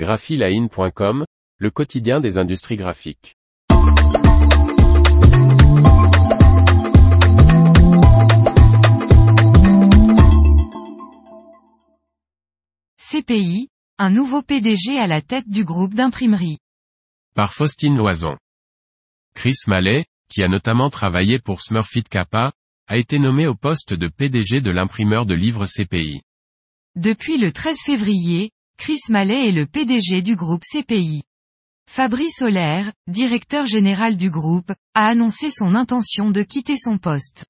graphiline.com, le quotidien des industries graphiques. CPI, un nouveau PDG à la tête du groupe d'imprimerie. Par Faustine Loison. Chris Mallet, qui a notamment travaillé pour Smurfit Kappa, a été nommé au poste de PDG de l'imprimeur de livres CPI. Depuis le 13 février, Chris Mallet est le PDG du groupe CPI. Fabrice Solaire, directeur général du groupe, a annoncé son intention de quitter son poste.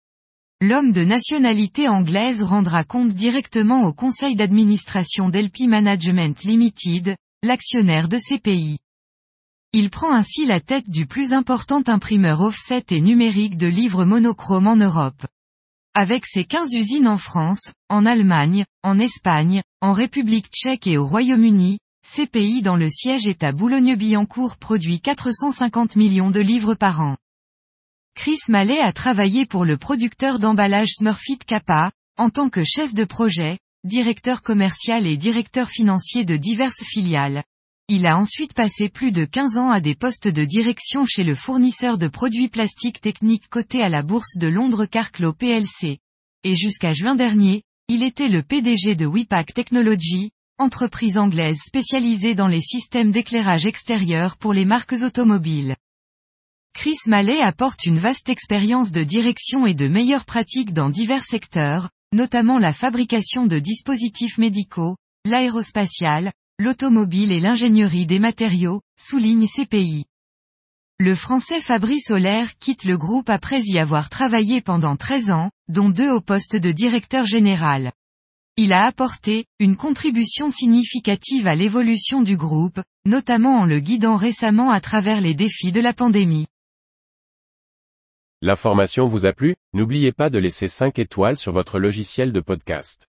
L'homme de nationalité anglaise rendra compte directement au conseil d'administration d'LP Management Limited, l'actionnaire de CPI. Il prend ainsi la tête du plus important imprimeur offset et numérique de livres monochromes en Europe. Avec ses 15 usines en France, en Allemagne, en Espagne, en République tchèque et au Royaume-Uni, CPI dans le siège est à Boulogne-Billancourt produit 450 millions de livres par an. Chris Mallet a travaillé pour le producteur d'emballage Smurfit Kappa, en tant que chef de projet, directeur commercial et directeur financier de diverses filiales, il a ensuite passé plus de 15 ans à des postes de direction chez le fournisseur de produits plastiques techniques coté à la bourse de Londres Carclo plc. Et jusqu'à juin dernier, il était le PDG de Wipac Technology, entreprise anglaise spécialisée dans les systèmes d'éclairage extérieur pour les marques automobiles. Chris Mallet apporte une vaste expérience de direction et de meilleures pratiques dans divers secteurs, notamment la fabrication de dispositifs médicaux, l'aérospatial, l'automobile et l'ingénierie des matériaux, souligne CPI. Le français Fabrice Solaire quitte le groupe après y avoir travaillé pendant 13 ans, dont deux au poste de directeur général. Il a apporté, une contribution significative à l'évolution du groupe, notamment en le guidant récemment à travers les défis de la pandémie. L'information vous a plu? N'oubliez pas de laisser 5 étoiles sur votre logiciel de podcast.